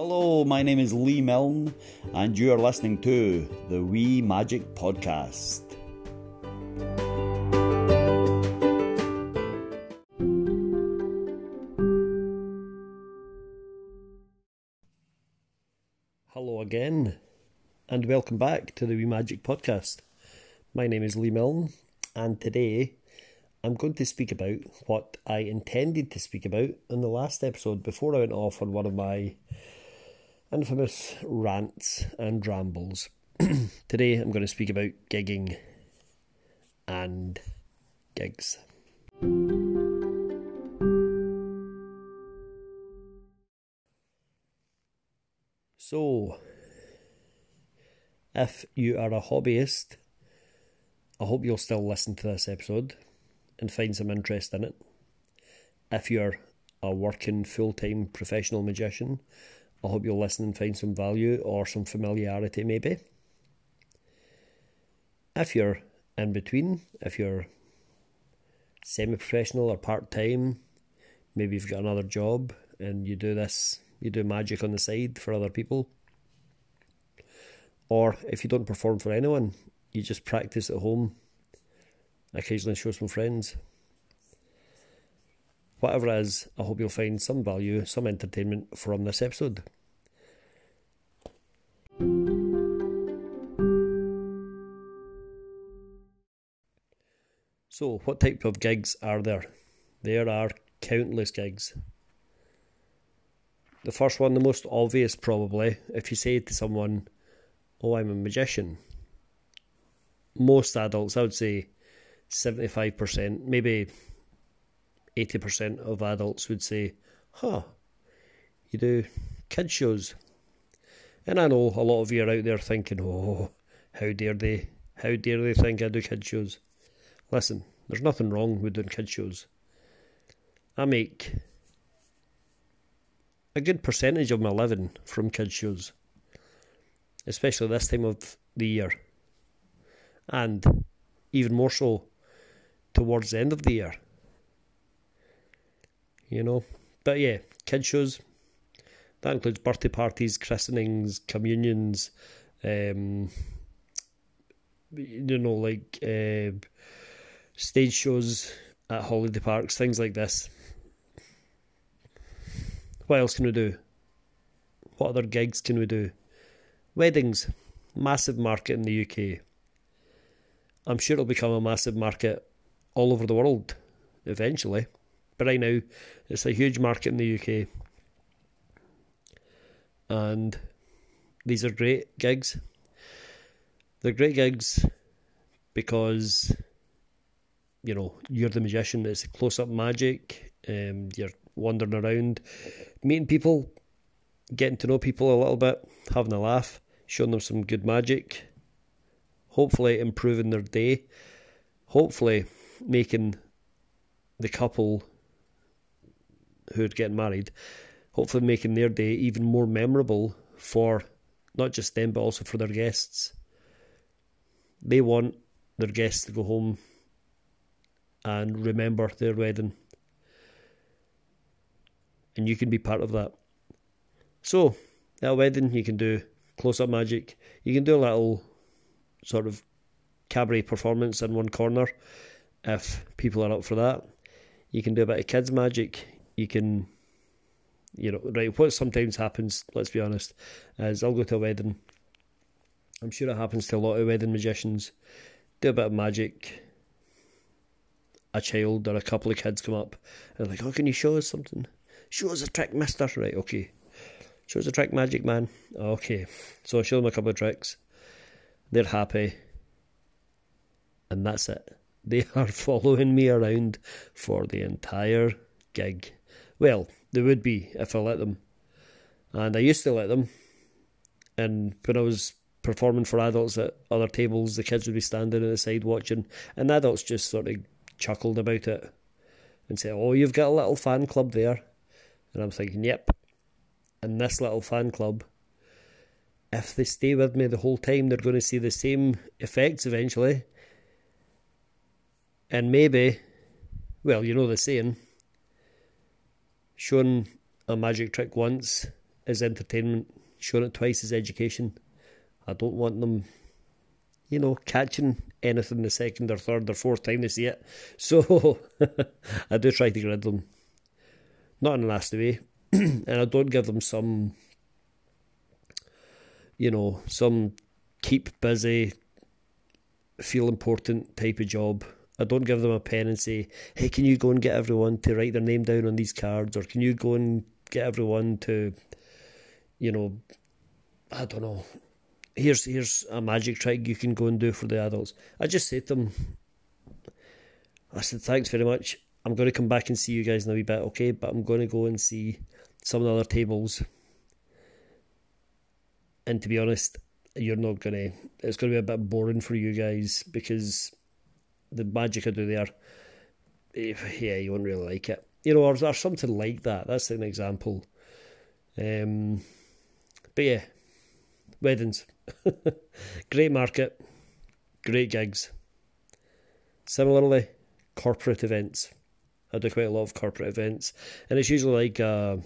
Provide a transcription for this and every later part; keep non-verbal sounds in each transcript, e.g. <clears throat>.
Hello, my name is Lee Milne, and you are listening to the Wee Magic Podcast. Hello again, and welcome back to the Wee Magic Podcast. My name is Lee Milne, and today I'm going to speak about what I intended to speak about in the last episode before I went off on one of my infamous rants and rambles. <clears throat> Today I'm going to speak about gigging and gigs. So, if you are a hobbyist, I hope you'll still listen to this episode and find some interest in it. If you're a working full time professional magician, I hope you'll listen and find some value or some familiarity, maybe. If you're in between, if you're semi professional or part time, maybe you've got another job and you do this, you do magic on the side for other people. Or if you don't perform for anyone, you just practice at home, occasionally show some friends. Whatever it is, I hope you'll find some value, some entertainment from this episode. So, what type of gigs are there? There are countless gigs. The first one, the most obvious probably, if you say to someone, Oh, I'm a magician, most adults, I would say 75%, maybe 80% of adults would say, Huh, you do kid shows. And I know a lot of you are out there thinking, Oh, how dare they? How dare they think I do kid shows? Listen, there's nothing wrong with doing kid shows. I make a good percentage of my living from kid shows, especially this time of the year, and even more so towards the end of the year. You know, but yeah, kid shows. That includes birthday parties, christenings, communions, um, you know, like uh, stage shows at holiday parks, things like this. What else can we do? What other gigs can we do? Weddings, massive market in the UK. I'm sure it'll become a massive market all over the world eventually. But right now, it's a huge market in the UK. And these are great gigs. They're great gigs because you know you're the magician. It's close up magic. Um, you're wandering around, meeting people, getting to know people a little bit, having a laugh, showing them some good magic. Hopefully, improving their day. Hopefully, making the couple who'd get married, hopefully making their day even more memorable for not just them but also for their guests. They want their guests to go home and remember their wedding. And you can be part of that. So, at a wedding, you can do close up magic. You can do a little sort of cabaret performance in one corner if people are up for that. You can do a bit of kids' magic. You can, you know, right. What sometimes happens, let's be honest, is I'll go to a wedding. I'm sure it happens to a lot of wedding magicians. Do a bit of magic, a child or a couple of kids come up and like, oh, can you show us something? Show us a trick, mister. Right, okay. Show us a trick, magic man. Okay. So I show them a couple of tricks. They're happy. And that's it. They <laughs> are following me around for the entire gig. Well, they would be if I let them. And I used to let them. And when I was performing for adults at other tables, the kids would be standing at the side watching, and adults just sort of chuckled about it and said, Oh, you've got a little fan club there. And I'm thinking, Yep. And this little fan club, if they stay with me the whole time, they're going to see the same effects eventually. And maybe, well, you know the saying, showing a magic trick once is entertainment. Showing it twice is education. I don't want them, you know, catching anything the second or third or fourth time they see it. <laughs> So <laughs> I do try to get rid of them. Not in a nasty way. <clears throat> and I don't give them some, you know, some keep busy, feel important type of job. I don't give them a pen and say, hey, can you go and get everyone to write their name down on these cards? Or can you go and get everyone to, you know, I don't know. Here's here's a magic trick you can go and do for the adults. I just say to them, I said, thanks very much. I'm going to come back and see you guys in a wee bit, okay? But I'm going to go and see some of the other tables. And to be honest, you're not going to, it's going to be a bit boring for you guys because the magic I do there, yeah, you won't really like it. You know, or, or something like that. That's an example. Um, but yeah, weddings. <laughs> great market, great gigs. Similarly, corporate events. I do quite a lot of corporate events, and it's usually like a,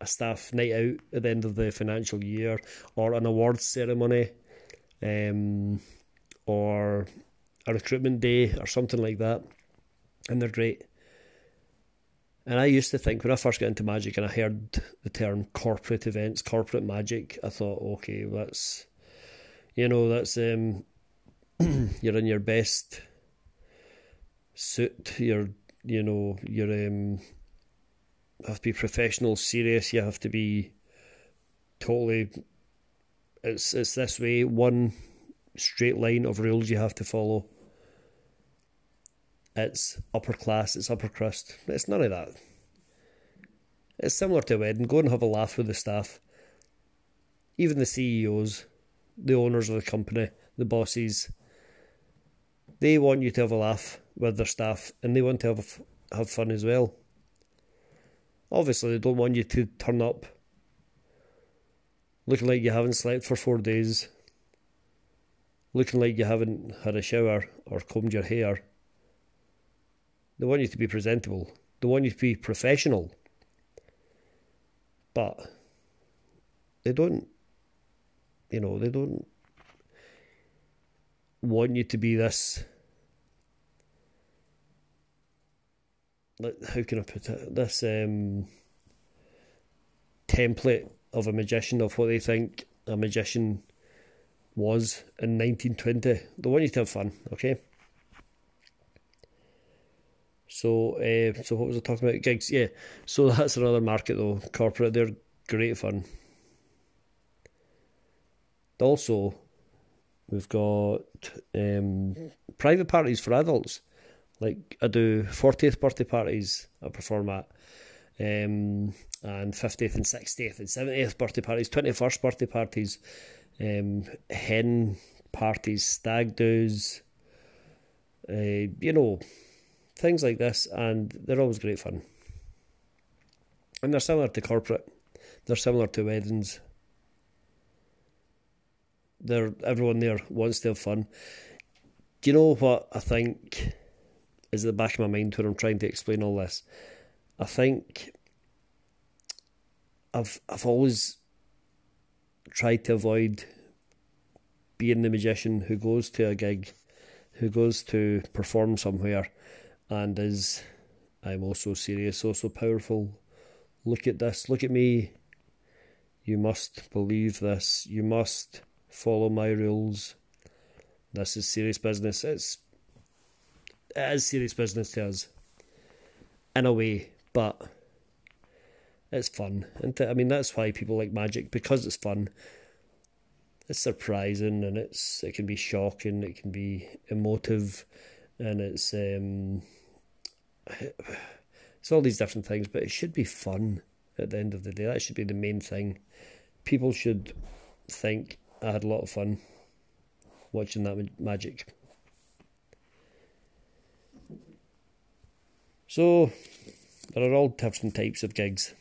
a staff night out at the end of the financial year, or an awards ceremony, um, or a recruitment day, or something like that. And they're great. And I used to think when I first got into magic and I heard the term corporate events, corporate magic, I thought, okay, that's, you know, that's um, <clears throat> you're in your best suit, you're you know, you're um, have to be professional, serious. You have to be totally. It's it's this way. One straight line of rules you have to follow. It's upper class. It's upper crust. It's none of that. It's similar to a wedding. Go and have a laugh with the staff. Even the CEOs, the owners of the company, the bosses, they want you to have a laugh with their staff and they want to have have fun as well. Obviously, they don't want you to turn up looking like you haven't slept for four days, looking like you haven't had a shower or combed your hair. They want you to be presentable. They want you to be professional. But they don't, you know, they don't want you to be this how can I put it? This um, template of a magician of what they think a magician was in 1920. They want you to have fun, okay? So, uh, so what was I talking about? Gigs, yeah. So <laughs> that's another market though. Corporate, they're great fun. Also, we've got um, private parties for adults. Like I do 40th birthday parties, I perform at, um, and 50th and 60th and 70th birthday parties, 21st birthday parties, um, hen parties, stag do's, uh, you know, things like this, and they're always great fun. And they're similar to corporate, they're similar to weddings. They're everyone there wants to have fun. Do you know what I think? is at the back of my mind when I'm trying to explain all this. I think I've I've always tried to avoid being the magician who goes to a gig, who goes to perform somewhere, and is I'm also serious, also powerful. Look at this. Look at me. You must believe this. You must follow my rules. This is serious business. It's it is serious business to us in a way, but it's fun. And I mean that's why people like magic because it's fun. It's surprising and it's it can be shocking, it can be emotive, and it's um, it's all these different things. But it should be fun at the end of the day. That should be the main thing. People should think I had a lot of fun watching that magic. So there are all different types of gigs.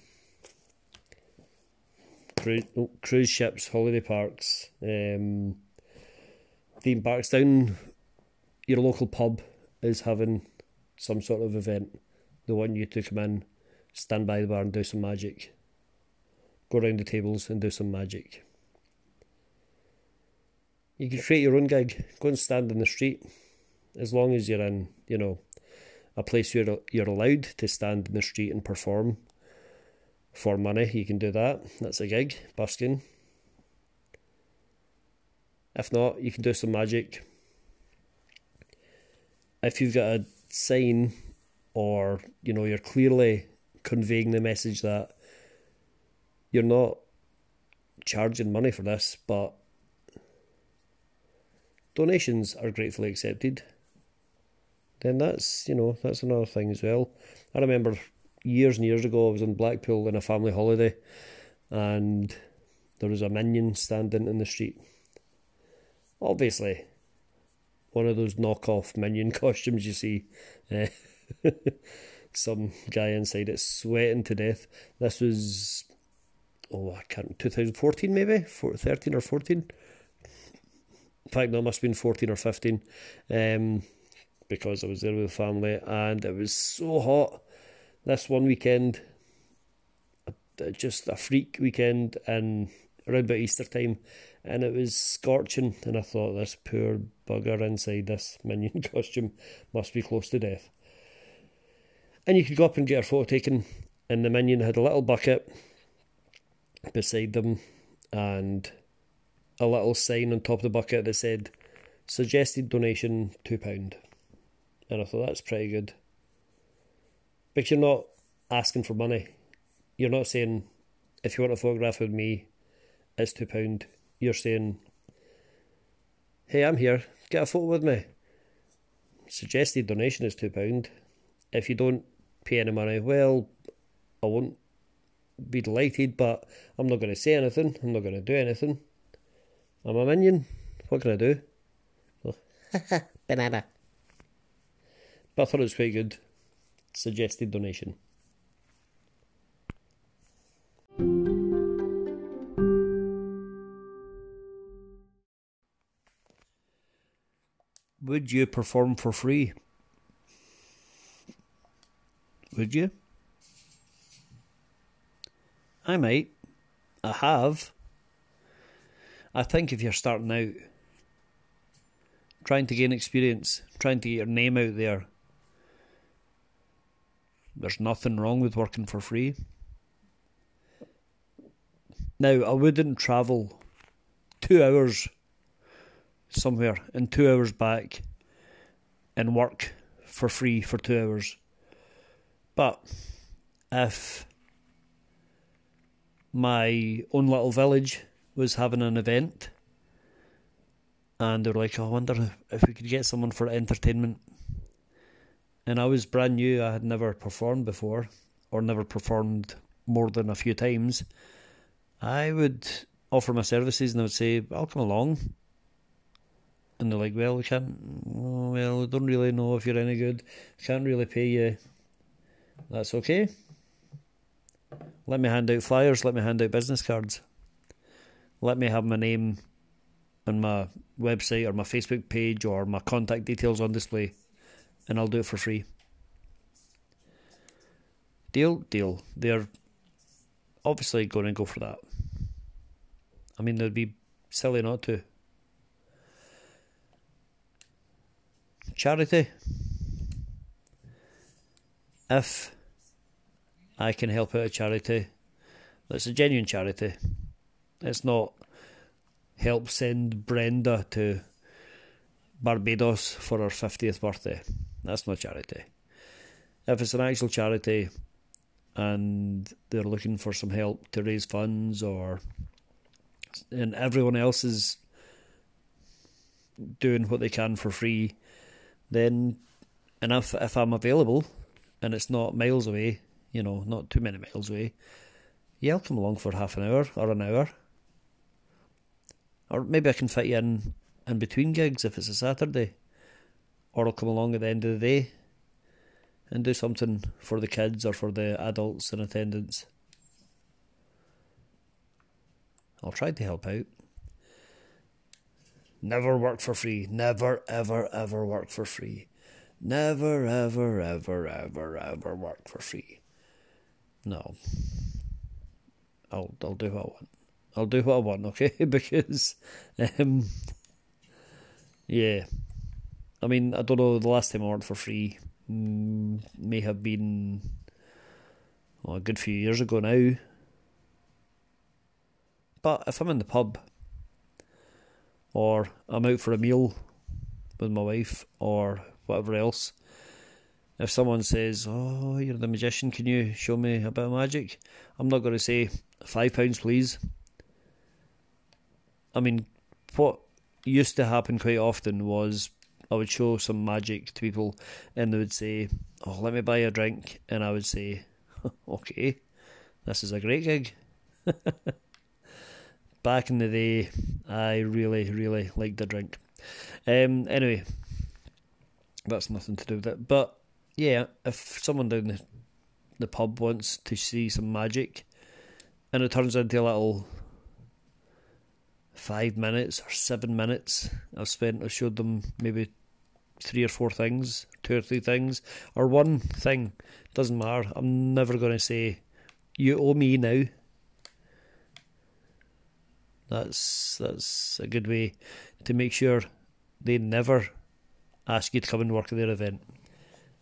Cruise, ships, holiday parks, um, theme parks. Down your local pub is having some sort of event. They want you to come in, stand by the bar and do some magic. go around the tables and do some magic. You can create your own gig. Go and stand in the street, as long as you're in, you know, a place where you're allowed to stand in the street and perform for money. You can do that. That's a gig, busking. If not, you can do some magic. If you've got a sign or, you know, you're clearly conveying the message that you're not charging money for this, but donations are gratefully accepted, then that's, you know, that's another thing as well. I remember years and years ago, I was in Blackpool in a family holiday and there was a minion standing in the street obviously one of those knockoff minion <laughs> costumes you see. Uh, <laughs> some guy inside it sweating to death. This was, oh, I can't, 2014 maybe? 13 or 14? In fact, no, it must have been 14 or 15 um, because I was there with the family and it was so hot this one weekend. Just a freak weekend and around about Easter time and it was scorching. And I thought, this poor bugger inside this minion <laughs> costume must be close to death. And you could go up and get a photo taken, and the minion had a little bucket beside them and a little sign on top of the bucket that said, suggested donation £2. And I thought, that's pretty good. But you're not asking for money. You're not saying, if you want a photograph with me, it's £2 you're saying, hey, I'm here, get a photo with me. Suggested donation is £2. If you don't pay any money, well, I won't be delighted, but I'm not going to say anything. I'm not going to do anything. I'm a minion. What can I do? <laughs> Banana. But I thought it was quite good. Suggested donation. Would you perform for free? Would you? I might. I have. I think if you're starting out, trying to gain experience, trying to get your name out there, there's nothing wrong with working for free. Now, I wouldn't travel two hours somewhere and two hours back and work for free for two hours. But if my own little village was having an event and they were like, oh, I wonder if we could get someone for entertainment. And I was brand new, I had never performed before or never performed more than a few times. I would offer my services and I would say, I'll come along and they're like, well, we can't, well, we don't really know if you're any good. Can't really pay you. That's okay. Let me hand out flyers. Let me hand out business cards. Let me have my name on my website or my Facebook page or my contact details on display, and I'll do it for free. Deal, deal. They're obviously going to go for that. I mean, they'd be silly not to. Charity. If I can help out a charity that's a genuine charity, it's not help send Brenda to Barbados for her 50th birthday. That's not charity. If it's an actual charity and they're looking for some help to raise funds or and everyone else is doing what they can for free then and if if I'm available and it's not miles away, you know, not too many miles away, yeah, I'll come along for half an hour or an hour. Or maybe I can fit you in in between gigs if it's a Saturday. Or I'll come along at the end of the day and do something for the kids or for the adults in attendance. I'll try to help out. Never work for free. Never, ever, ever work for free. Never, ever, ever, ever, ever work for free. No. I'll I'll do what I want. I'll do what I want, okay? <laughs> because, um, yeah. I mean, I don't know. The last time I worked for free mm, may have been well, a good few years ago now. But if I'm in the pub, or I'm out for a meal with my wife, or whatever else, if someone says, "Oh, you're the magician, can you show me a bit of magic?" I'm not going to say five pounds, please. I mean, what used to happen quite often was I would show some magic to people, and they would say, "Oh, let me buy a drink," and I would say, <laughs> "Okay, this is a great gig." <laughs> Back in the day, I really, really liked the drink. Um, anyway, that's nothing to do with it. But yeah, if someone down the the pub wants to see some magic, and it turns into a little five minutes or seven minutes I've spent, I've showed them maybe three or four things, two or three things, or one thing. Doesn't matter. I'm never going to say, you owe me now. That's that's a good way to make sure they never ask you to come and work at their event.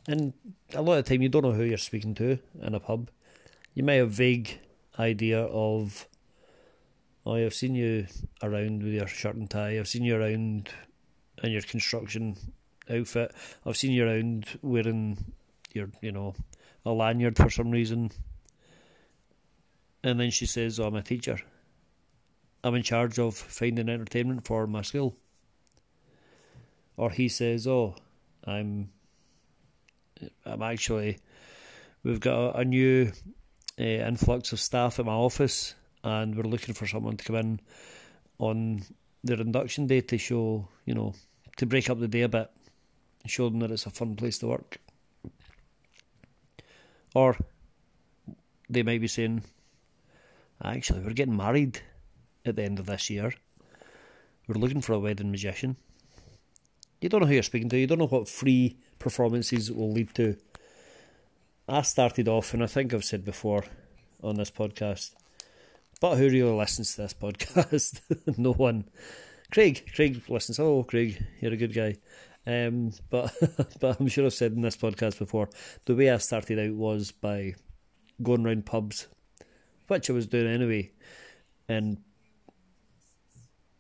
And a lot of the time, you don't know who you're speaking to in a pub. You may have vague idea of, oh, I've seen you around with your shirt and tie. I've seen you around in your construction outfit. I've seen you around wearing your, you know, a lanyard for some reason. And then she says, oh, I'm a teacher. I'm in charge of finding entertainment for my school. Or he says, oh, I'm I'm actually we've got a, new uh, influx of staff at my office, and we're looking for someone to come in on their induction day to show, you know, to break up the day a bit, show them that it's a fun place to work. Or they might be saying, actually, we're getting married at the end of this year. We're looking for a wedding magician. You don't know who you're speaking to. You don't know what free performances will lead to. I started off, and I think I've said before on this podcast, but who really listens to this <laughs> podcast? no one. Craig, Craig listens. Oh, Craig, you're a good guy. Um, but <laughs> but I'm sure I've said in this podcast before. The way I started out was by going around pubs, which I was doing anyway, and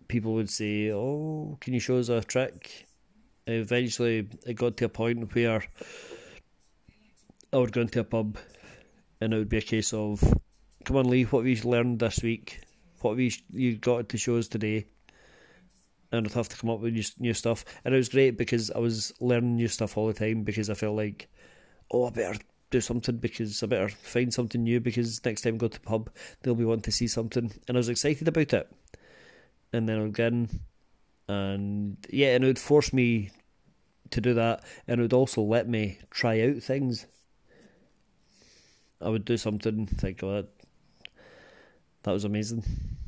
people would say, "Oh, can you show us a trick?" eventually it got to a point where I would go into a pub and it would be a case of, come on, Lee, what have you learned this week? What have you, you got to show us today? And I'd have to come up with new, new stuff. And it was great because I was learning new stuff all the time because I felt like, oh, I better do something because I better find something new because next time I go to the pub, they'll be wanting to see something. And I was excited about it. And then again, and yeah, and it would force me to do that, and it would also let me try out things. I would do something, think, oh, that, that was amazing.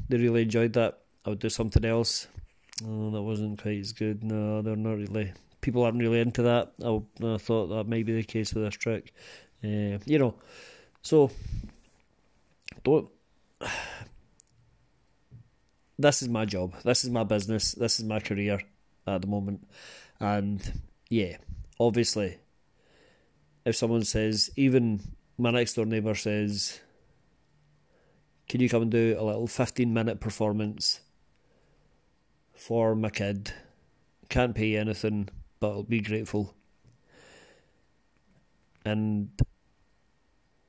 They really enjoyed that. I would do something else. Oh, that wasn't quite as good. No, they're not really. People aren't really into that. I, I thought that might be the case with this trick. Uh, you know, so don't this is my job. This is my business. This is my career at the moment. And yeah, obviously, if someone says, even my next door neighbour says, Can you come and do a little 15 minute performance for my kid? Can't pay anything, but I'll be grateful. And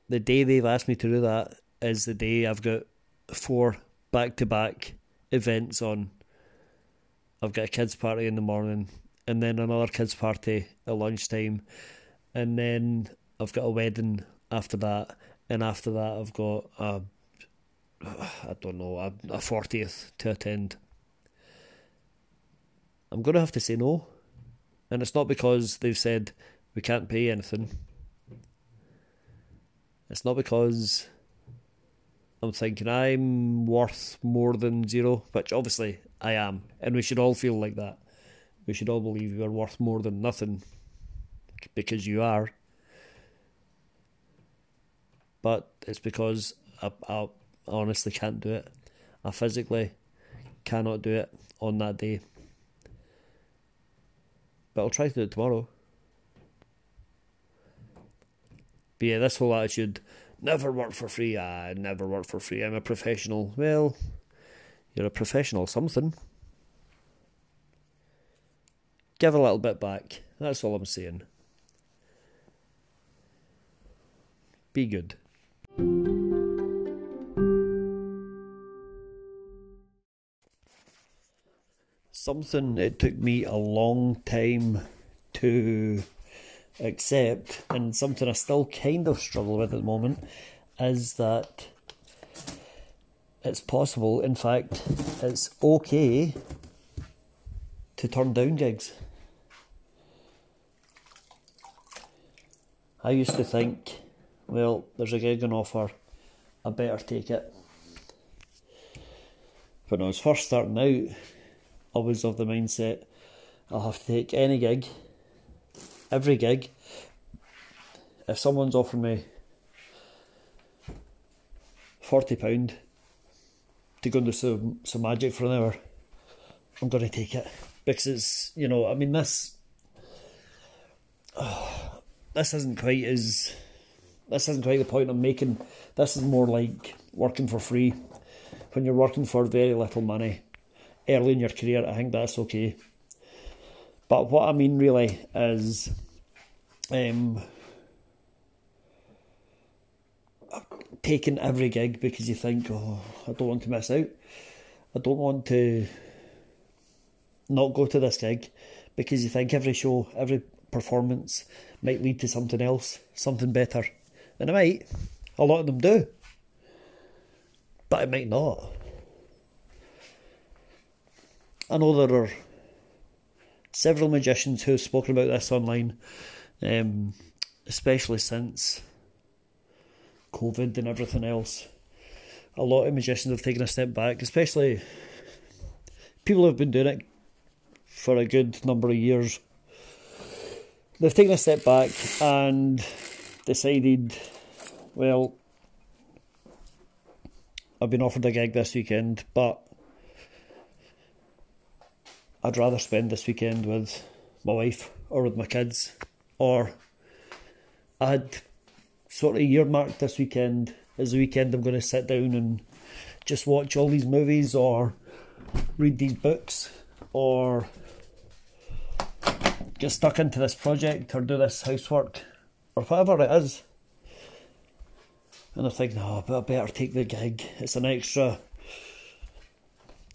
the day they've asked me to do that is the day I've got four back to back events on. I've got a kids' party in the morning, and then another kids' party at lunchtime, and then I've got a wedding after that, and after that I've got a, I don't know, a fortieth to attend. I'm gonna have to say no, and it's not because they've said we can't pay anything. It's not because I'm thinking I'm worth more than zero, which obviously I am, and we should all feel like that. We should all believe we're worth more than nothing because you are. But it's because I, I honestly can't do it. I physically cannot do it on that day. But I'll try to do it tomorrow. But yeah, this whole attitude never work for free. I never work for free. I'm a professional. Well, you're a professional something. Give a little bit back. That's all I'm saying. Be good. Something it took me a long time to accept, and something I still kind of struggle with at the moment, is that it's possible, in fact, it's okay to turn down gigs. I used to think, well, there's a gig on offer, I better take it. When I was first starting out, I was of the mindset I'll have to take any gig every gig, if someone's offering me forty pound to go and do some some magic for an hour, I'm to take it because it's you know I mean this oh, <sighs> this isn't quite as this isn't quite the point I'm making. This is more like working for free. When you're working for very little money early in your career, I think that's okay. But what I mean really is um, taking every gig because you think, oh, I don't want to miss out. I don't want to not go to this gig because you think every show, every performance might lead to something else, something better. And it might. A lot of them do. But it might not. I know there are several magicians who have spoken about this online, um, especially since COVID and everything else. A lot of magicians have taken a step back, especially people who have been doing it for a good number of years. They've taken a step back and decided, well, I've been offered a gig this weekend, but I'd rather spend this weekend with my wife or with my kids, or I had sort of earmarked this weekend as a weekend I'm going to sit down and just watch all these movies or read these books or get stuck into this project or do this housework or whatever it is. And I'm thinking, oh, but I better take the gig. It's an extra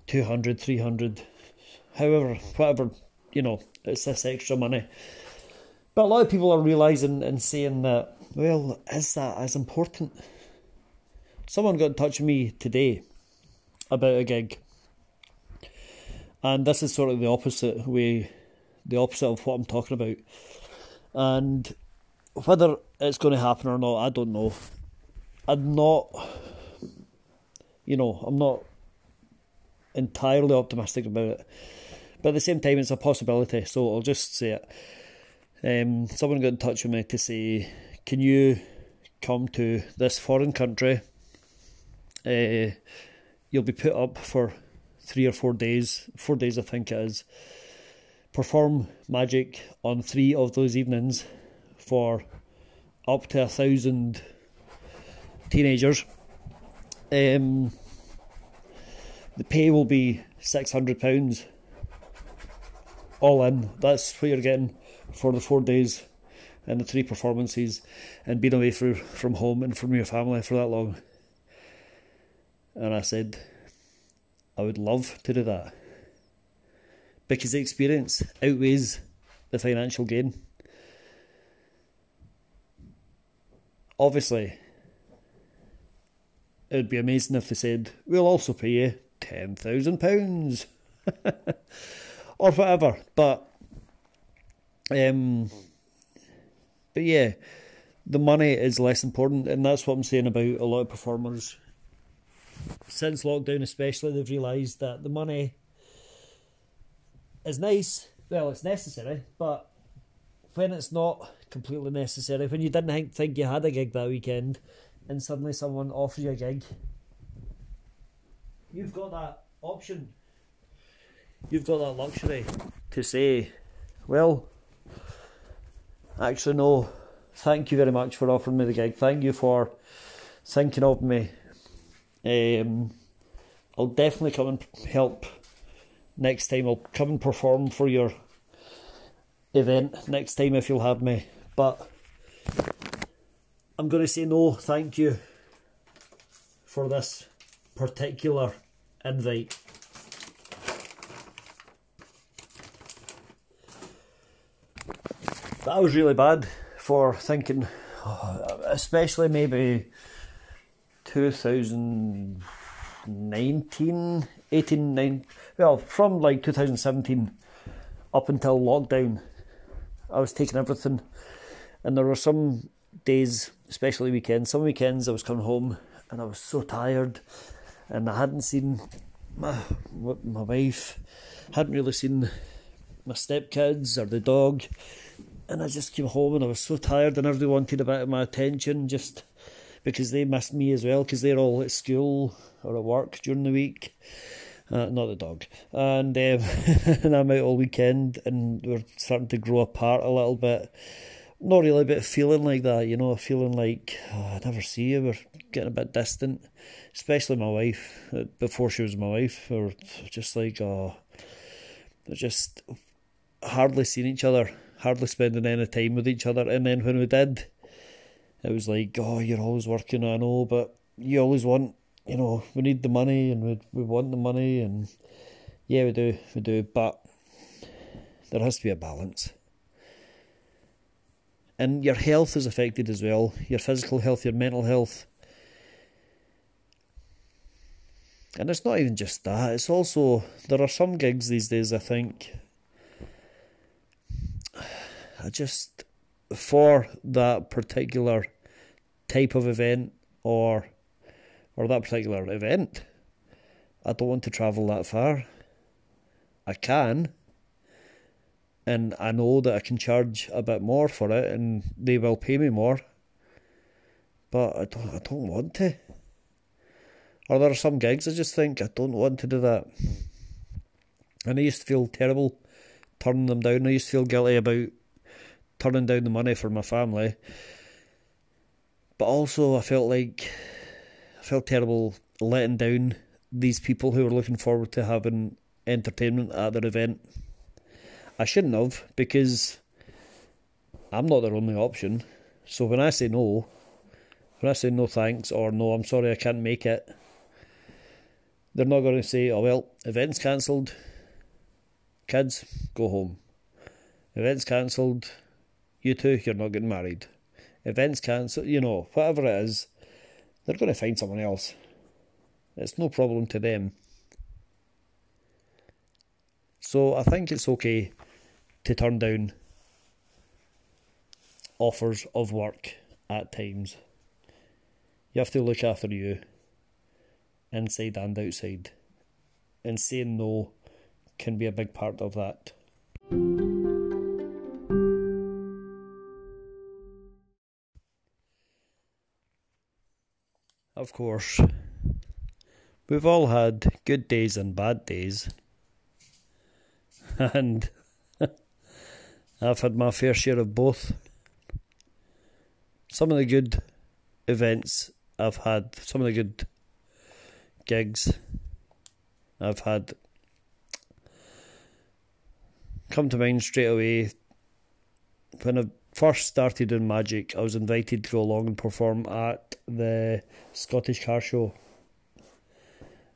200, 300 however, whatever, you know, it's this extra money. But a lot of people are realising and saying that, well, is that as important? Someone got in touch with me today about a gig. And this is sort of the opposite way, the opposite of what I'm talking about. And whether it's going to happen or not, I don't know. I'm not, you know, I'm not entirely optimistic about it. But at the same time, it's a possibility, so I'll just say it. Um, someone got in touch with me to say, can you come to this foreign country? Uh, you'll be put up for three or four days, four days I think it is. Perform magic on three of those evenings for up to a thousand teenagers. Um, the pay will be six hundred pounds all in. That's what you're getting for the four days and the three performances and being away for, from home and from your family for that long. And I said, I would love to do that because the experience outweighs the financial gain. Obviously, it would be amazing if they said, We'll also pay you £10,000. <laughs> or whatever. But um, but yeah, the money is less important, and that's what I'm saying about a lot of performers. Since lockdown, especially, they've realised that the money is nice. Well, it's necessary, but when it's not completely necessary, when you didn't think you had a gig that weekend, and suddenly someone offers you a gig, you've got that option. You've got that luxury to say, well, actually, no, thank you very much for offering me the gig. Thank you for thinking of me. Um, I'll definitely come and help next time. I'll come and perform for your event next time if you'll have me. But I'm going to say no, thank you for this particular invite. That was really bad for thinking, especially maybe 2019, 18, 9, well, from like 2017 up until lockdown, I was taking everything. And there were some days, especially weekends, some weekends I was coming home and I was so tired and I hadn't seen my, my wife, hadn't really seen my stepkids or the dog and I just came home and I was so tired and everybody wanted a bit of my attention just because they missed me as well because they're all at school or at work during the week. Uh, not the dog. And, um, <laughs> and I'm out all weekend and we're starting to grow apart a little bit. Not really, but feeling like that, you know, feeling like oh, I never see you. We're getting a bit distant, especially my wife. Uh, before she was my wife, we were just like, oh, just hardly seeing each other hardly spending any time with each other. And then when we did, it was like, oh, you're always working, I know, but you always want, you know, we need the money and we we want the money, and yeah, we do, we do, but there has to be a balance. And your health is affected as well your physical health, your mental health. And it's not even just that, it's also, there are some gigs these days, I think, I just for that particular type of event or or that particular event, I don't want to travel that far. I can, and I know that I can charge a bit more for it, and they will pay me more. But I don't. I don't want to. Or there are some gigs I just think I don't want to do that. And I used to feel terrible turning them down. I used to feel guilty about turning down the money for my family. But also, I felt like I felt terrible letting down these people who were looking forward to having entertainment at their event. I shouldn't have because I'm not their only option. So when I say no, when I say no thanks or no, I'm sorry I can't make it, they're not going to say, oh well, event's cancelled, kids, go home. Event's cancelled, you two, you're not getting married. Events cancelled, you know, whatever it is, they're going to find someone else. It's no problem to them. So I think it's okay to turn down offers of work at times. You have to look after you, inside and outside. And saying no can be a big part of that. Of course, we've all had good days and bad days. <laughs> And <laughs> I've had my fair share of both. Some of the good events I've had, some of the good gigs I've had come to mind straight away when I first started in magic. I was invited to go along and perform at the Scottish Car Show.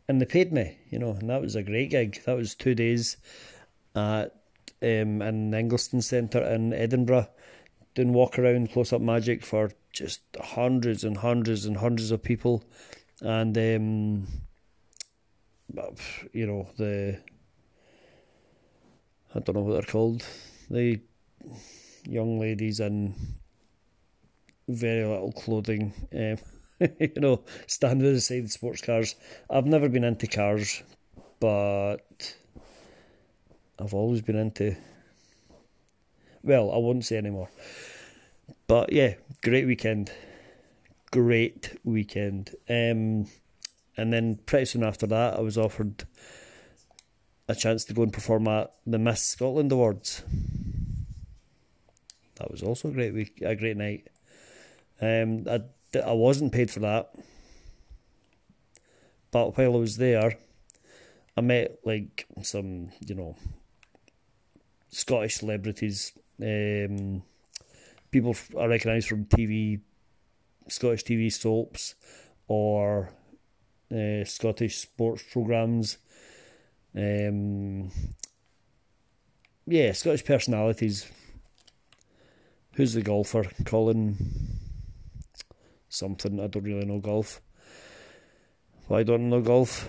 And they paid me, you know, and that was a great gig. That was two days at um, in Ingliston Centre in Edinburgh, doing walk around close up magic for just hundreds and hundreds and hundreds of people, and um, you know the I don't know what they're called, the young ladies in very little clothing. Um, <laughs> you know, standing beside sports cars. I've never been into cars, but I've always been into. Well, I won't say anymore. But yeah, great weekend. Great weekend. Um, and then pretty soon after that, I was offered a chance to go and perform at the Miss Scotland Awards. That was also a great week, a great night. Um, I, I wasn't paid for that, but while I was there, I met like some, you know, Scottish celebrities, um, people I recognise from TV, Scottish TV soaps, or uh, Scottish sports programmes. Um, yeah, Scottish personalities. Who's the golfer? Colin something. I don't really know golf. Why don't I know golf?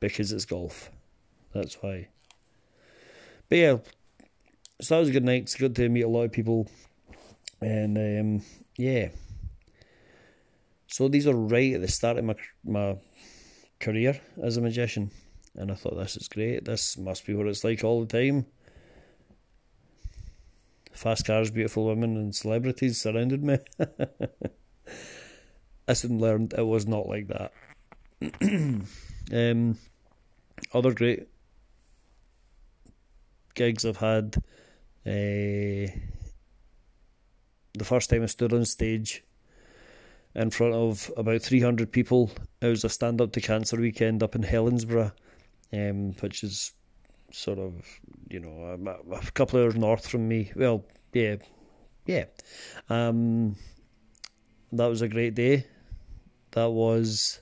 Because it's golf. That's why. But yeah, so that was a good night. It's good to meet a lot of people. And um, yeah. So these are right at the start of my my career as a magician. And I thought this is great. This must be what it's like all the time. Fast cars, beautiful women, and celebrities surrounded me. <laughs> I soon learned it was not like that. <clears throat> um, other great gigs I've had. Uh, the first time I stood on stage in front of about 300 people, it was a stand up to cancer weekend up in Helensburgh, um, which is sort of, you know, a, a, couple of hours north from me. Well, yeah, yeah. Um, that was a great day. That was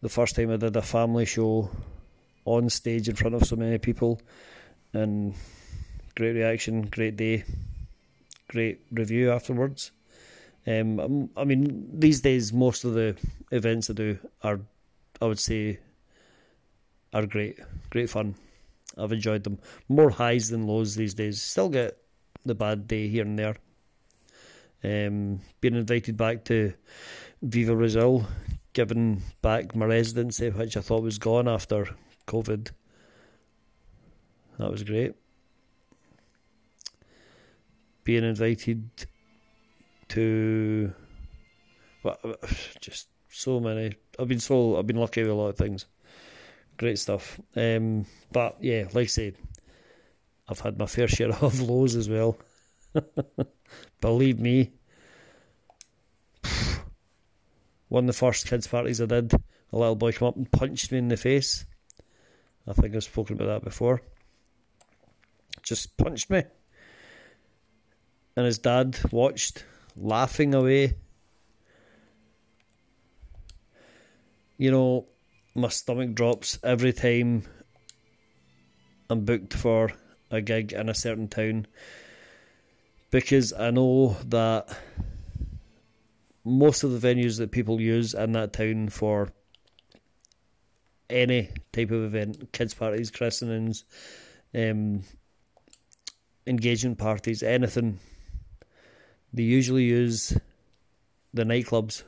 the first time I did a family show on stage in front of so many people, and great reaction, great day, great review afterwards. Um, I mean, these days most of the events I do are, I would say, are great, great fun. I've enjoyed them. More highs than lows these days. Still get the bad day here and there. Um, being invited back to Viva Brazil, giving back my residency, which I thought was gone after COVID. That was great. Being invited to, well, <sighs> just so many. I've been so I've been lucky with a lot of things. Great stuff. Um, but yeah, like I said, I've had my fair share <laughs> of lows as well. <laughs> Believe me. <sighs> One of the first kids' parties I did, a little boy came up and punched me in the face. I think I've spoken about that before. Just punched me. And his dad watched, laughing away. You know, my stomach drops every time I'm booked for a gig in a certain town. Because I know that most of the venues that people use in that town for any type of event, kids' parties, christenings, um, engagement parties, anything, they usually use the nightclubs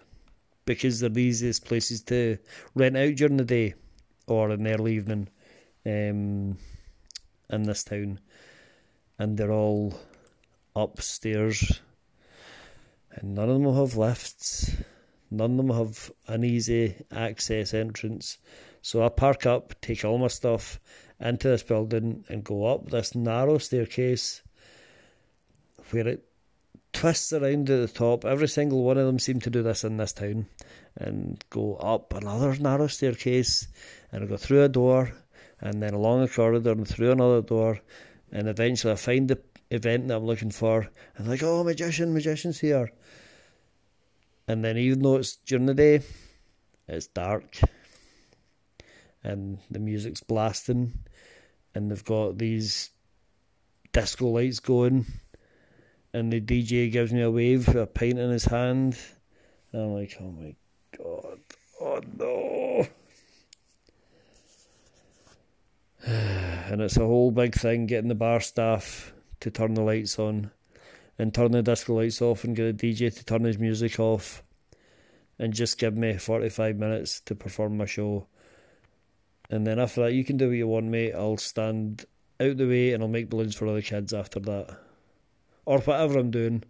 because they're the easiest places to rent out during the day or in the early evening um, in this town. And they're all upstairs, and none of them have lifts. None of them have an easy access entrance. So I park up, take all my stuff into this building, and go up this narrow staircase where it twists around at the top. Every single one of them seem to do this in this town. And go up another narrow staircase, and I go through a door, and then along a corridor, and through another door, and eventually I find the event that I'm looking for. I'm like, oh, magician, magician's here. And then even though it's during the day, it's dark and the music's blasting and they've got these disco lights going and the DJ gives me a wave with a pint in his hand. And I'm like, oh my god, oh no. <sighs> And it's a whole big thing getting the bar staff to turn the lights on and turn the disco lights off and get a DJ to turn his music off and just give me 45 minutes to perform my show. And then after that, you can do what you want, mate. I'll stand out the way and I'll make balloons for other kids after that. Or whatever I'm doing.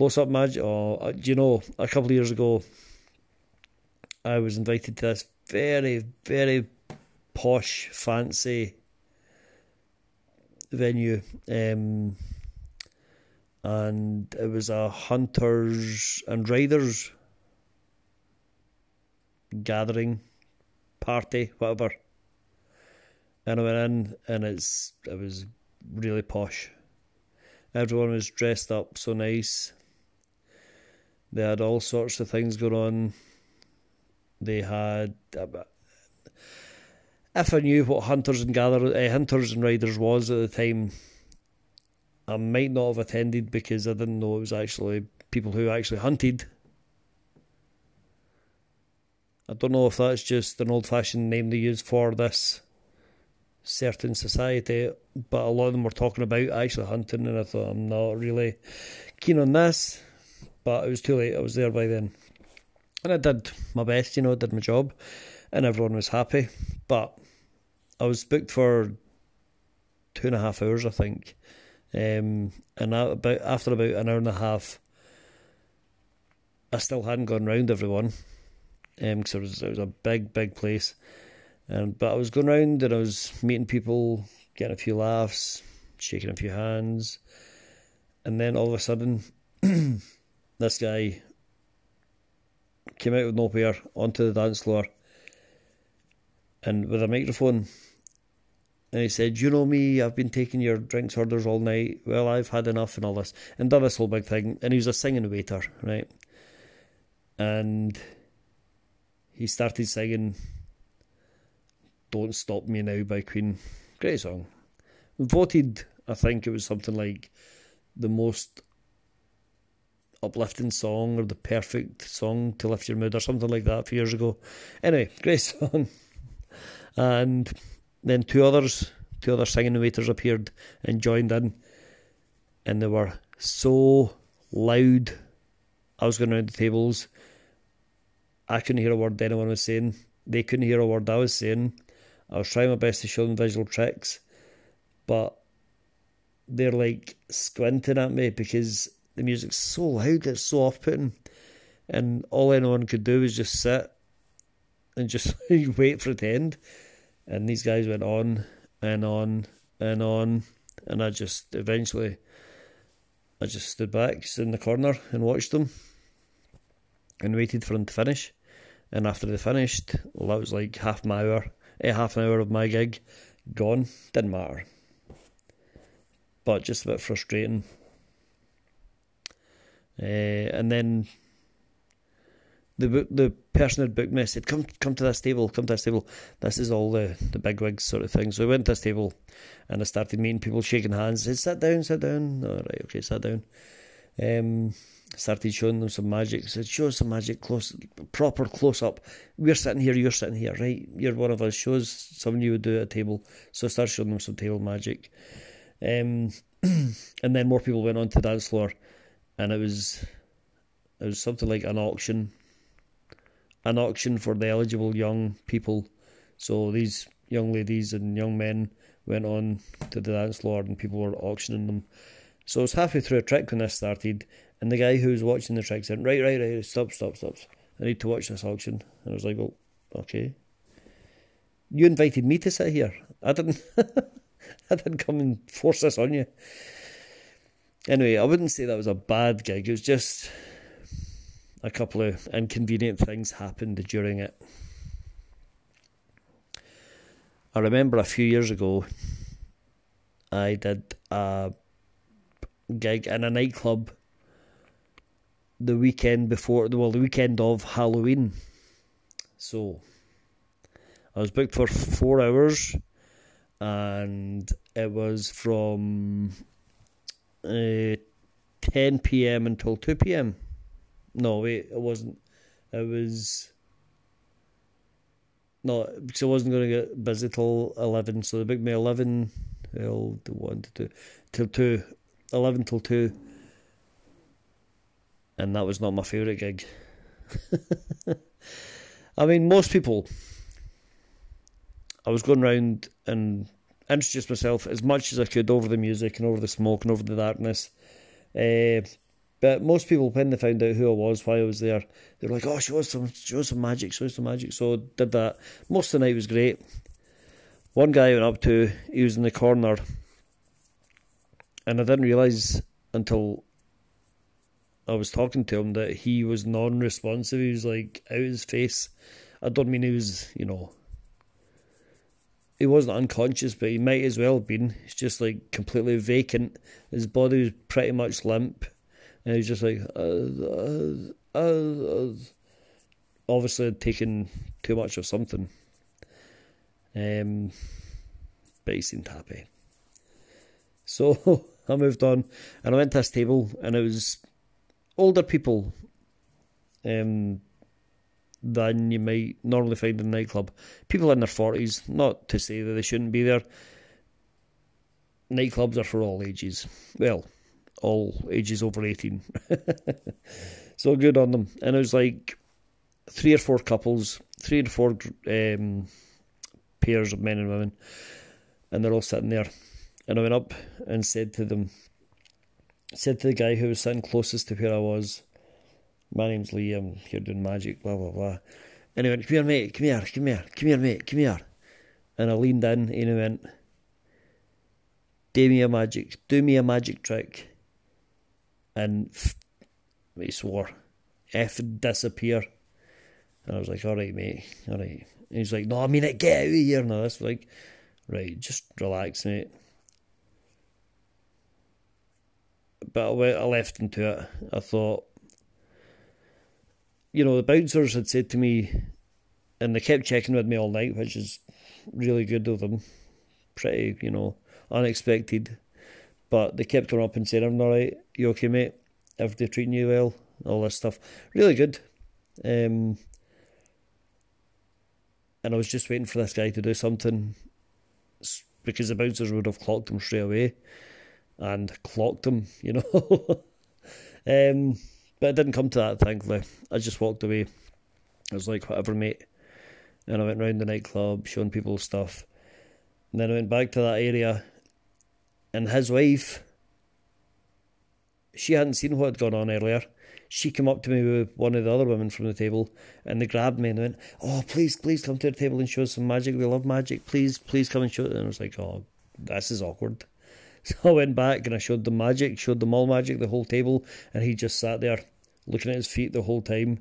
Close up magic. Oh, uh, do you know, a couple of years ago, I was invited to this very, very posh, fancy venue. Um, and it was a hunters and riders gathering party, whatever. And I went in, and it's it was really posh. Everyone was dressed up so nice. They had all sorts of things going on. They had. If I knew what hunters and gather, uh, hunters and riders was at the time, I might not have attended because I didn't know it was actually people who actually hunted. I don't know if that's just an old fashioned name they use for this certain society, but a lot of them were talking about actually hunting, and I thought I'm not really keen on this. But it was too late, I was there by then. And I did my best, you know, did my job, and everyone was happy. But I was booked for two and a half hours, I think. Um, and about after about an hour and a half, I still hadn't gone round everyone because um, it, was, it was a big, big place. And but I was going round and I was meeting people, getting a few laughs, shaking a few hands, and then all of a sudden, <clears throat> this guy came out with nowhere onto the dance floor, and with a microphone and he said, You know me, I've been taking your drinks orders all night. Well, I've had enough and all this. And done this whole big thing. And he was a singing waiter, right? And he started singing Don't Stop Me Now by Queen. Great song. Voted, I think it was something like the most uplifting song or the perfect song to lift your mood or something like that a few years ago. Anyway, great song. And then two others, two other singing waiters appeared and joined in, and they were so loud. I was going around the tables. I couldn't hear a word anyone was saying. They couldn't hear a word I was saying. I was trying my best to show them visual tricks, but they're like squinting at me because the music's so loud, it's so off putting. And all anyone could do was just sit and just <laughs> wait for it to end. And these guys went on and on and on, and I just eventually, I just stood back, in the corner, and watched them, and waited for them to finish. And after they finished, well, that was like half my hour, eh, half an hour of my gig gone. Didn't matter, but just a bit frustrating. Uh, and then the the person had booked me said, "Come, come to this table. Come to this table. This is all the the big wigs sort of thing." So I went to this table, and I started meeting people, shaking hands. I said, "Sit down, sit down." All right, okay, sit down. Um, started showing them some magic. I said, "Show us some magic, close, proper close up. We're sitting here, you're sitting here, right? You're one of us. Show us something you would do at a table." So I started showing them some table magic. Um, <clears throat> and then more people went on to the dance floor, and it was it was something like an auction an auction for the eligible young people. So these young ladies and young men went on to the dance floor and people were auctioning them. So I was halfway through a trick when this started, and the guy who was watching the trick said, Right, right, right, stop, stop, stop. I need to watch this auction. And I was like, Well, okay. You invited me to sit here. I didn't <laughs> I didn't come and force this on you. Anyway, I wouldn't say that was a bad gig. It was just a couple of inconvenient things happened during it. I remember a few years ago, I did a gig in a nightclub the weekend before, well, the weekend of Halloween. So, I was booked for four hours, and it was from uh, 10 pm until 2 pm. No, wait, it wasn't. It was. No, because I wasn't going to get busy till 11, so they booked me 11 till 1 to 2, till 2, 11 till 2. And that was not my favourite gig. <laughs> I mean, most people, I was going around and introduced myself as much as I could over the music and over the smoke and over the darkness. Uh, But most people, when they found out who I was, why I was there, they were like, "Oh, show us some, show us some magic, show us some magic." So did that. Most of the night was great. One guy I went up to, he was in the corner, and I didn't realise until I was talking to him that he was non-responsive. He was like out his face. I don't mean he was, you know, he wasn't unconscious, but he might as well have been. He's just like completely vacant. His body was pretty much limp and he's just like, uh, uh, uh, obviously taken too much of something. Um, but he seemed happy. So <laughs> I moved on and I went to this table and it was older people um, than you might normally find in a nightclub. People in their 40s, not to say that they shouldn't be there. Nightclubs are for all ages. Well, all ages over 18. <laughs> so good on them. And it was like three or four couples, three or four um, pairs of men and women, and they're all sitting there. And I went up and said to them, said to the guy who was sitting closest to where I was, My name's Lee, I'm here doing magic, blah, blah, blah. And he went, Come here, mate, come here, come here, come here, mate, come here. And I leaned in and he went, Do me a magic, do me a magic trick and he swore, F disappear. And I was like, all right, mate, all right. And he's like, no, I mean it, get out of here. And I was like, right, just relax, mate. But I, went, I left into it. I thought, you know, the bouncers had said to me, and they kept checking with me all night, which is really good of them. Pretty, you know, unexpected. But they kept coming up and saying, I'm alright, you okay, mate? Everybody treating you well? All this stuff. Really good. Um, and I was just waiting for this guy to do something because the bouncers would have clocked him straight away and clocked him, you know. <laughs> um, but it didn't come to that, thankfully. I just walked away. I was like, whatever, mate. And I went round the nightclub, showing people stuff. And then I went back to that area and his wife, she hadn't seen what had gone on earlier. She came up to me with one of the other women from the table and they grabbed me and went, Oh, please, please come to the table and show us some magic. We love magic. Please, please come and show it. And I was like, Oh, this is awkward. <laughs> So I went back and I showed them magic, showed them all magic, the whole table, and he just sat there looking at his feet the whole time.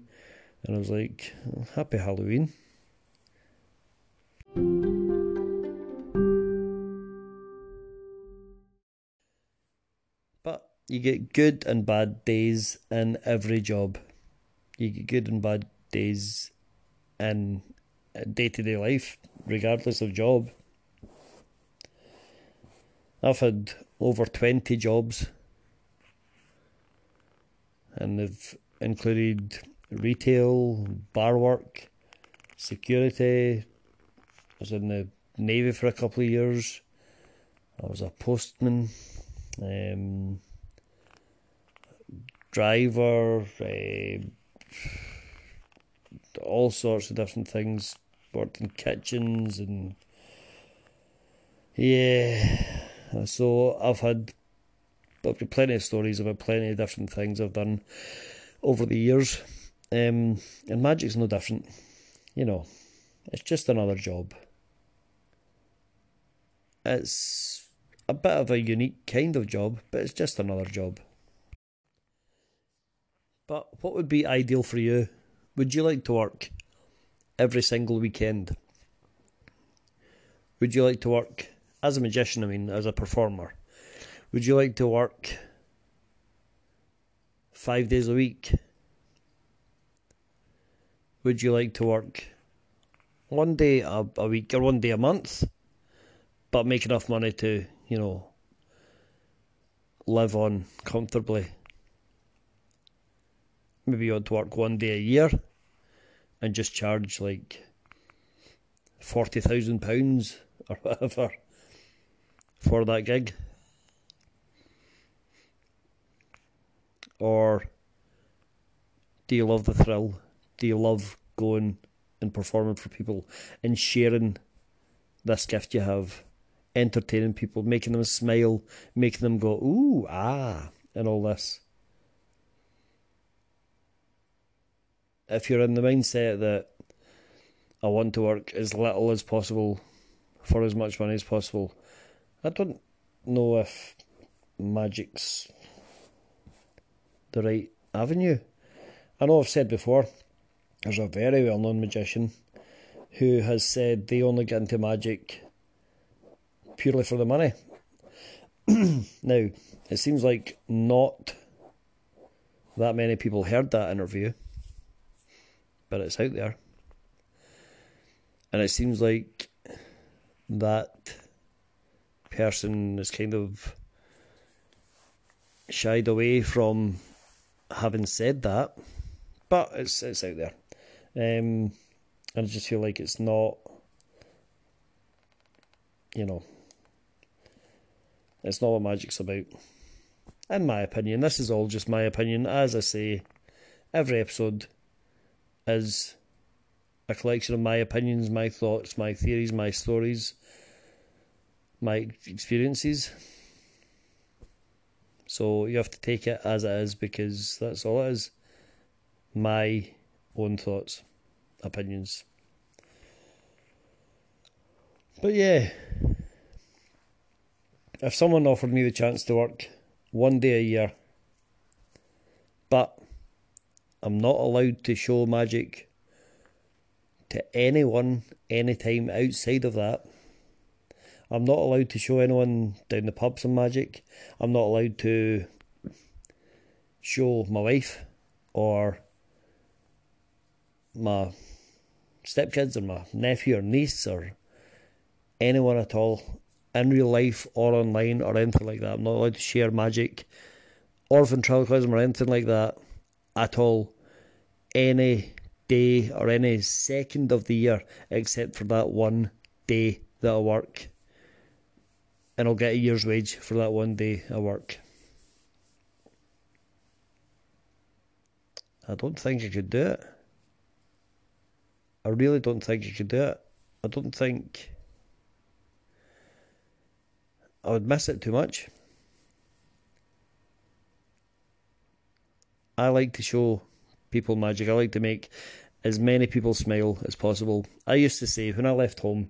And I was like, Happy Halloween. But you get good and bad days in every job. You get good and bad days in day to day life, regardless of job. I've had over 20 jobs, and they've included retail, bar work, security. I was in the Navy for a couple of years. I was a postman. Um, driver, uh, all sorts of different things. Worked in kitchens and yeah. So I've had I've got plenty of stories about plenty of different things I've done over the years. Um, and magic's no different. You know, it's just another job. It's a bit of a unique kind of job, but it's just another job. But what would be ideal for you? Would you like to work every single weekend? Would you like to work as a magician, I mean, as a performer? Would you like to work five days a week? Would you like to work one day a, a week or one day a month, but make enough money to, you know, live on comfortably? maybe you want to work one day a year and just charge like forty thousand pounds or <laughs> whatever for that gig. Or do you love the thrill? Do you love going and performing for people and sharing this gift you have, entertaining people, making them smile, making them go, ooh, ah, and all this? if you're in the mindset that I want to work as little as possible for as much money as possible, I don't know if magic's the right avenue. I know I've said before, there's a very well known magician who has said they only get into magic purely for the money. <clears throat> now, it seems like not that many people heard that interview, but it's out there. And it seems like that person is kind of shied away from having said that, but it's it's out there. Um, and I just feel like it's not, you know, it's not what magic's about. In my opinion, this is all just my opinion. As I say, every episode is a collection of my opinions, my thoughts, my theories, my stories, my experiences. So you have to take it as it is because that's all it is. My own thoughts, opinions. But yeah, if someone offered me the chance to work one day a year, but I'm not allowed to show magic to anyone anytime outside of that. I'm not allowed to show anyone down the pub some magic. I'm not allowed to show my wife or my stepkids or my nephew or niece or anyone at all in real life or online or anything like that. I'm not allowed to share magic or ventriloquism or anything like that at all any day or any second of the year except for that one day that I work. And I'll get a year's wage for that one day I work. I don't think I could do it. I really don't think I could do it. I don't think I would miss it too much. I like to show people magic. I like to make as many people smile as possible. I used to say when I left home,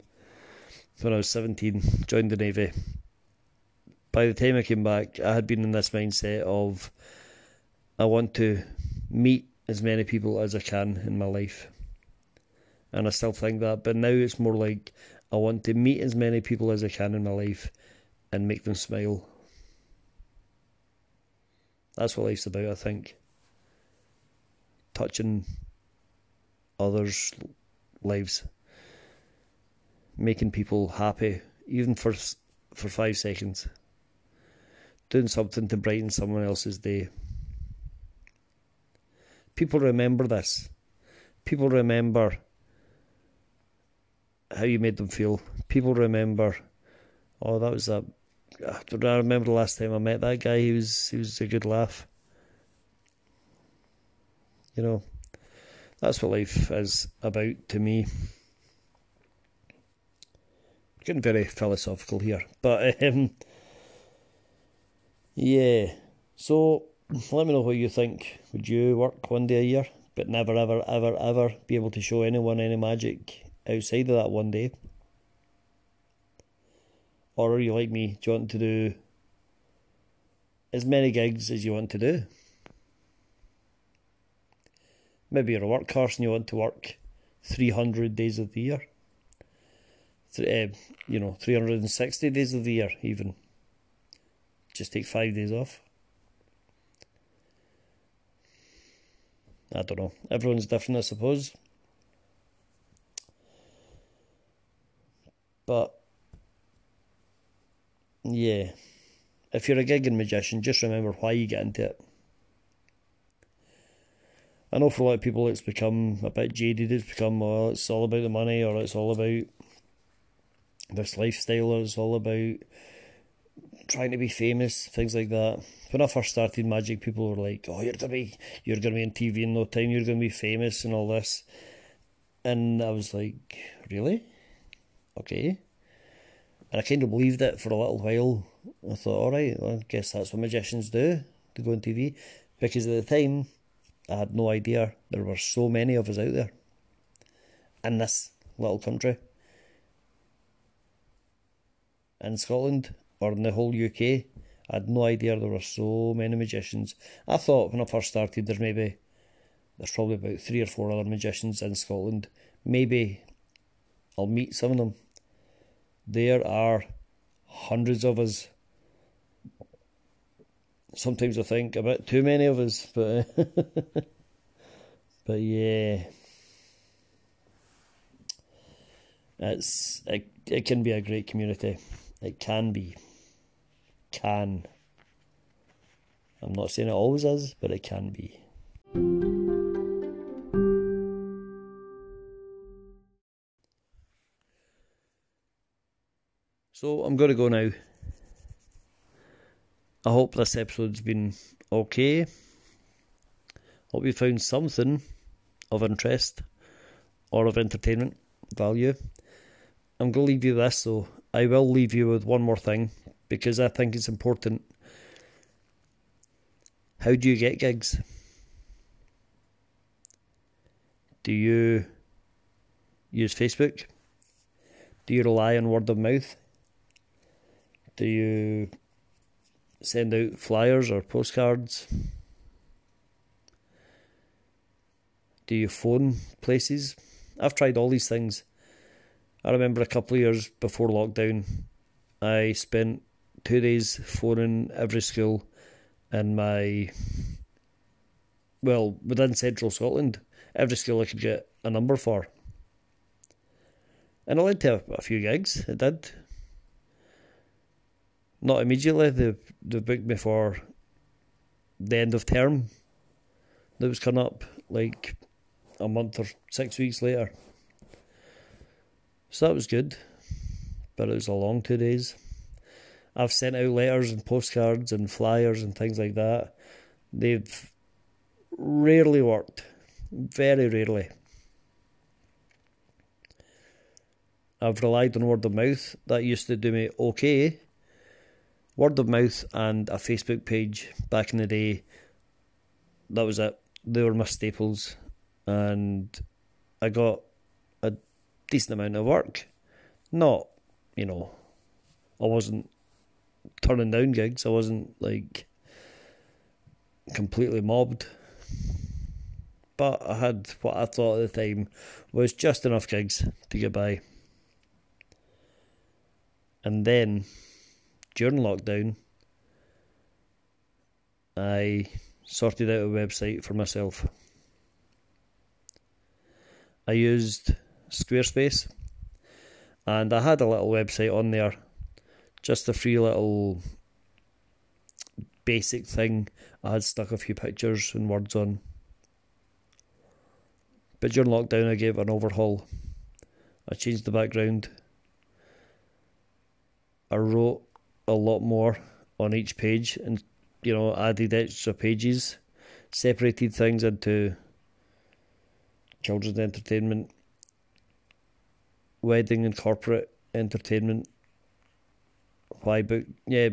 when I was 17, joined the Navy, by the time I came back, I had been in this mindset of I want to meet as many people as I can in my life. And I still think that, but now it's more like I want to meet as many people as I can in my life and make them smile. That's what life's about, I think. Touching others' lives, making people happy, even for for five seconds. Doing something to brighten someone else's day. People remember this. People remember how you made them feel. People remember, oh, that was a. I remember the last time I met that guy. He was he was a good laugh. You know, that's what life is about to me. Getting very philosophical here, but um, yeah. So let me know what you think. Would you work one day a year, but never, ever, ever, ever be able to show anyone any magic outside of that one day? Or are you like me? Do you want to do as many gigs as you want to do? Maybe you're a workhorse and you want to work 300 days of the year. Uh, you know, 360 days of the year, even. Just take five days off. I don't know. Everyone's different, I suppose. But yeah. If you're a gigging magician, just remember why you get into it. I know for a lot of people it's become a bit jaded, it's become, well, it's all about the money, or it's all about this lifestyle, is all about trying to be famous, things like that. When I first started magic, people were like, "Oh, you're gonna be, you're gonna be on TV in no time. You're gonna be famous and all this," and I was like, "Really? Okay." And I kind of believed it for a little while. I thought, all right, well, I guess that's what magicians do. They go on TV. Because at the time, I had no idea there were so many of us out there in this little country. In Scotland or in the whole UK, I had no idea there were so many magicians. I thought when I first started there's maybe there's probably about three or four other magicians in Scotland. Maybe I'll meet some of them. There are hundreds of us. Sometimes I think a bit too many of us, but <laughs> but yeah, it's it, it can be a great community. It can be, can. I'm not saying it always is, but it can be. So I'm going to go now. I hope this episode's been okay. Hope you found something of interest or of entertainment value. I'm going to leave you this, so I will leave you with one more thing because I think it's important. How do you get gigs? Do you use Facebook? Do you rely on word of mouth? Do you send out flyers or postcards? Do you phone places? I've tried all these things. I remember a couple of years before lockdown, I spent two days phoning every school in my, well, within central Scotland, every school I could get a number for. And I led to a few gigs, it did. Not immediately. They they booked me for the end of term. That was coming up like a month or six weeks later. So that was good, but it was a long two days. I've sent out letters and postcards and flyers and things like that. They've rarely worked, very rarely. I've relied on word of mouth. That used to do me okay word of mouth and a Facebook page back in the day. That was it. They were my staples, and I got decent amount of work. Not, you know, I wasn't turning down gigs. I wasn't like completely mobbed. But I had what I thought at the time was just enough gigs to get by. And then during lockdown, I sorted out a website for myself. I used Squarespace and I had a little website on there, just a free little basic thing. I had stuck a few pictures and words on. But during lockdown, I gave it an overhaul. I changed the background. I wrote a lot more on each page and you know added extra pages separated things into children's entertainment wedding and corporate entertainment. Why book yeah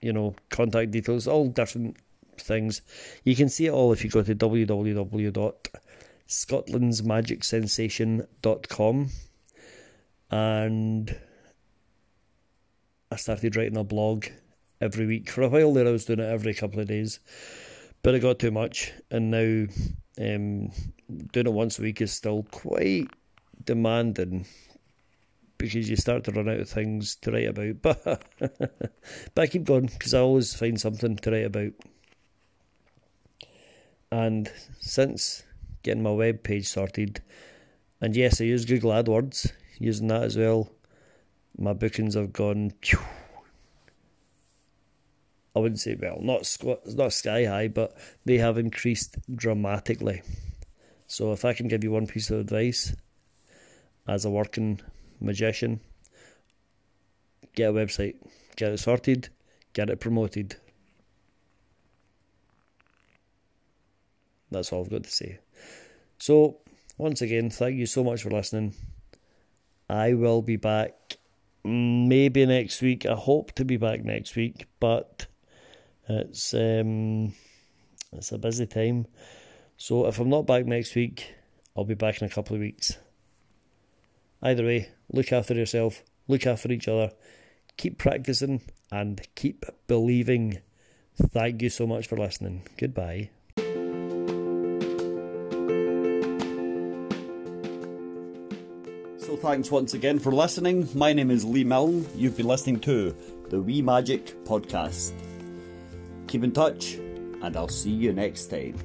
you know contact details all different things. You can see it all if you go to www.scotlandsmagicsensation.com and I started writing a blog every week. For a while there, I was doing it every couple of days, but it got too much, and now um, doing it once a week is still quite demanding because you start to run out of things to write about. <laughs> But but I keep going because I always find something to write about. And since getting my web page sorted, and yes, I use Google AdWords, using that as well my bookings have gone. I wouldn't say well, not not sky high, but they have increased dramatically. So if I can give you one piece of advice as a working magician, get a website, get it sorted, get it promoted. That's all I've got to say. So, once again, thank you so much for listening. I will be back maybe next week. I hope to be back next week, but it's um, it's a busy time. So if I'm not back next week, I'll be back in a couple of weeks. Either way, look after yourself, look after each other, keep practicing, and keep believing. Thank you so much for listening. Goodbye. So thanks once again for listening. My name is Lee Milne. You've been listening to the Wee Magic Podcast. Keep in touch, and I'll see you next time.